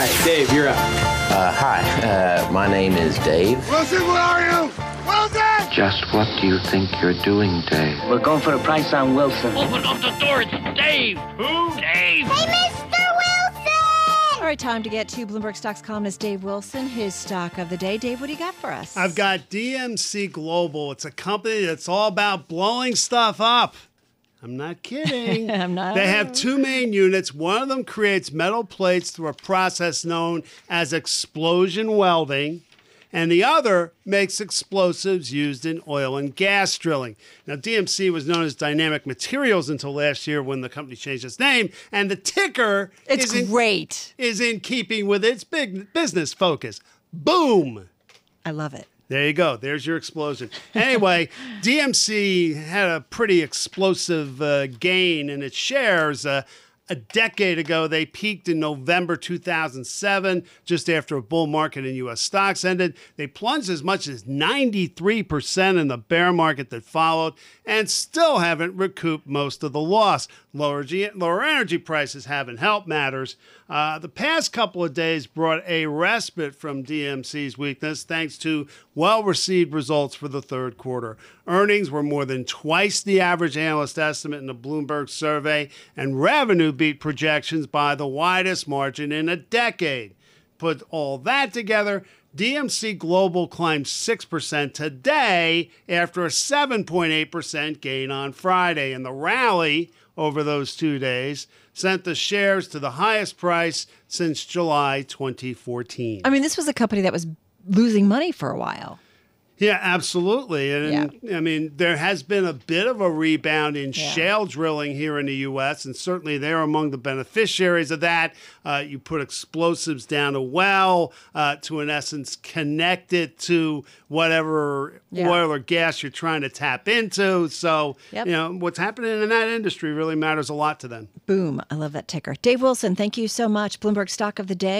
right, Dave, you're up. Uh, hi, uh, my name is Dave. Wilson, where are you? Wilson! Just what do you think you're doing, Dave? We're going for a price on Wilson. Open up the door. It's Dave. Who? Dave. Hey, Mr. Wilson! All right, time to get to Bloomberg Stocks columnist Dave Wilson, his stock of the day. Dave, what do you got for us? I've got DMC Global. It's a company that's all about blowing stuff up. I'm not kidding. I'm not. They have two main units. One of them creates metal plates through a process known as explosion welding, and the other makes explosives used in oil and gas drilling. Now, DMC was known as Dynamic Materials until last year when the company changed its name, and the ticker It's is in, is in keeping with its big business focus. Boom. I love it. There you go. There's your explosion. Anyway, DMC had a pretty explosive uh, gain in its shares. Uh, a decade ago, they peaked in November 2007, just after a bull market in U.S. stocks ended. They plunged as much as 93% in the bear market that followed and still haven't recouped most of the loss. Lower, lower energy prices haven't helped matters. Uh, the past couple of days brought a respite from DMC's weakness thanks to well received results for the third quarter. Earnings were more than twice the average analyst estimate in the Bloomberg survey, and revenue beat projections by the widest margin in a decade. Put all that together, DMC Global climbed 6% today after a 7.8% gain on Friday. And the rally over those two days sent the shares to the highest price since July 2014. I mean, this was a company that was losing money for a while. Yeah, absolutely. And I mean, there has been a bit of a rebound in Yeah. shale drilling here in the U.S., and certainly they're among the beneficiaries of that. Uh, you put explosives down a well uh, to, in essence, connect it to whatever Yeah. oil or gas you're trying to tap into. So, Yep. you know, what's happening in that industry really matters a lot to them. Boom. I love that ticker. Dave Wilson, thank you so much. Bloomberg stock of the day.